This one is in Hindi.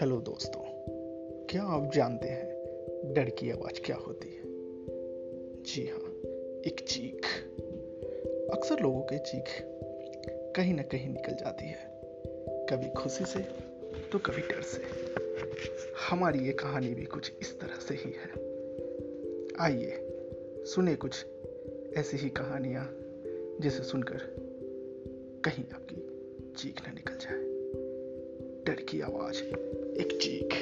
हेलो दोस्तों, क्या आप जानते हैं डर की आवाज़ क्या होती है? जी हाँ एक चीख। अक्सर लोगों के चीख कहीं ना कहीं निकल जाती है। कभी खुशी से तो कभी डर से। हमारी ये कहानी भी कुछ इस तरह से ही है। आइए, सुने कुछ ऐसी ही कहानियाँ जिसे सुनकर कहीं आपकी चीख ना निकल जाए। डर की आवाज़ एक चीख